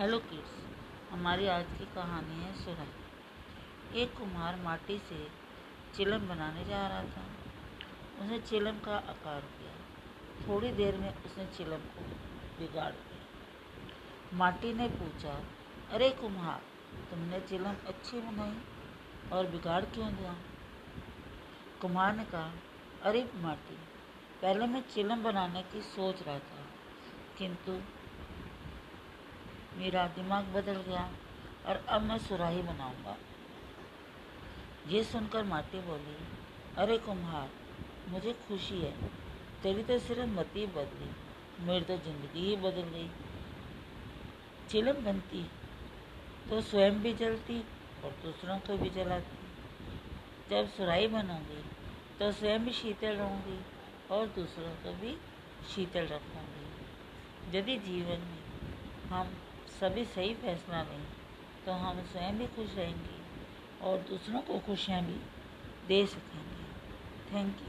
Hello kids हमारी आज की कहानी है सुराही एक कुम्हार माटी से चिलम बनाने जा रहा था। उसने चिलम का आकार किया। थोड़ी देर में उसने चिलम को बिगाड़ दिया। माटी ने पूछा, अरे कुम्हार, तुमने चिलम अच्छी बनाई और बिगाड़ क्यों दिया? कुम्हार ने कहा, अरे माटी, पहले मैं चिलम बनाने की सोच रहा था, किंतु मेरा दिमाग बदल गया और अब मैं सुराही बनाऊँगा। ये सुनकर माटी बोली, अरे कुम्हार, मुझे खुशी है। तेरी तो सिर्फ़ मती बदली, मेरी तो ज़िंदगी ही बदल गई। चिलम बनती तो स्वयं भी जलती और दूसरों को भी जलाती। जब सुराही बनूँगी तो स्वयं भी शीतल रहूँगी और दूसरों को भी शीतल रखूँगी। यदि जीवन में हम सभी सही फैसला लें तो हम स्वयं भी खुश रहेंगे और दूसरों को खुशियाँ भी दे सकेंगे। Thank you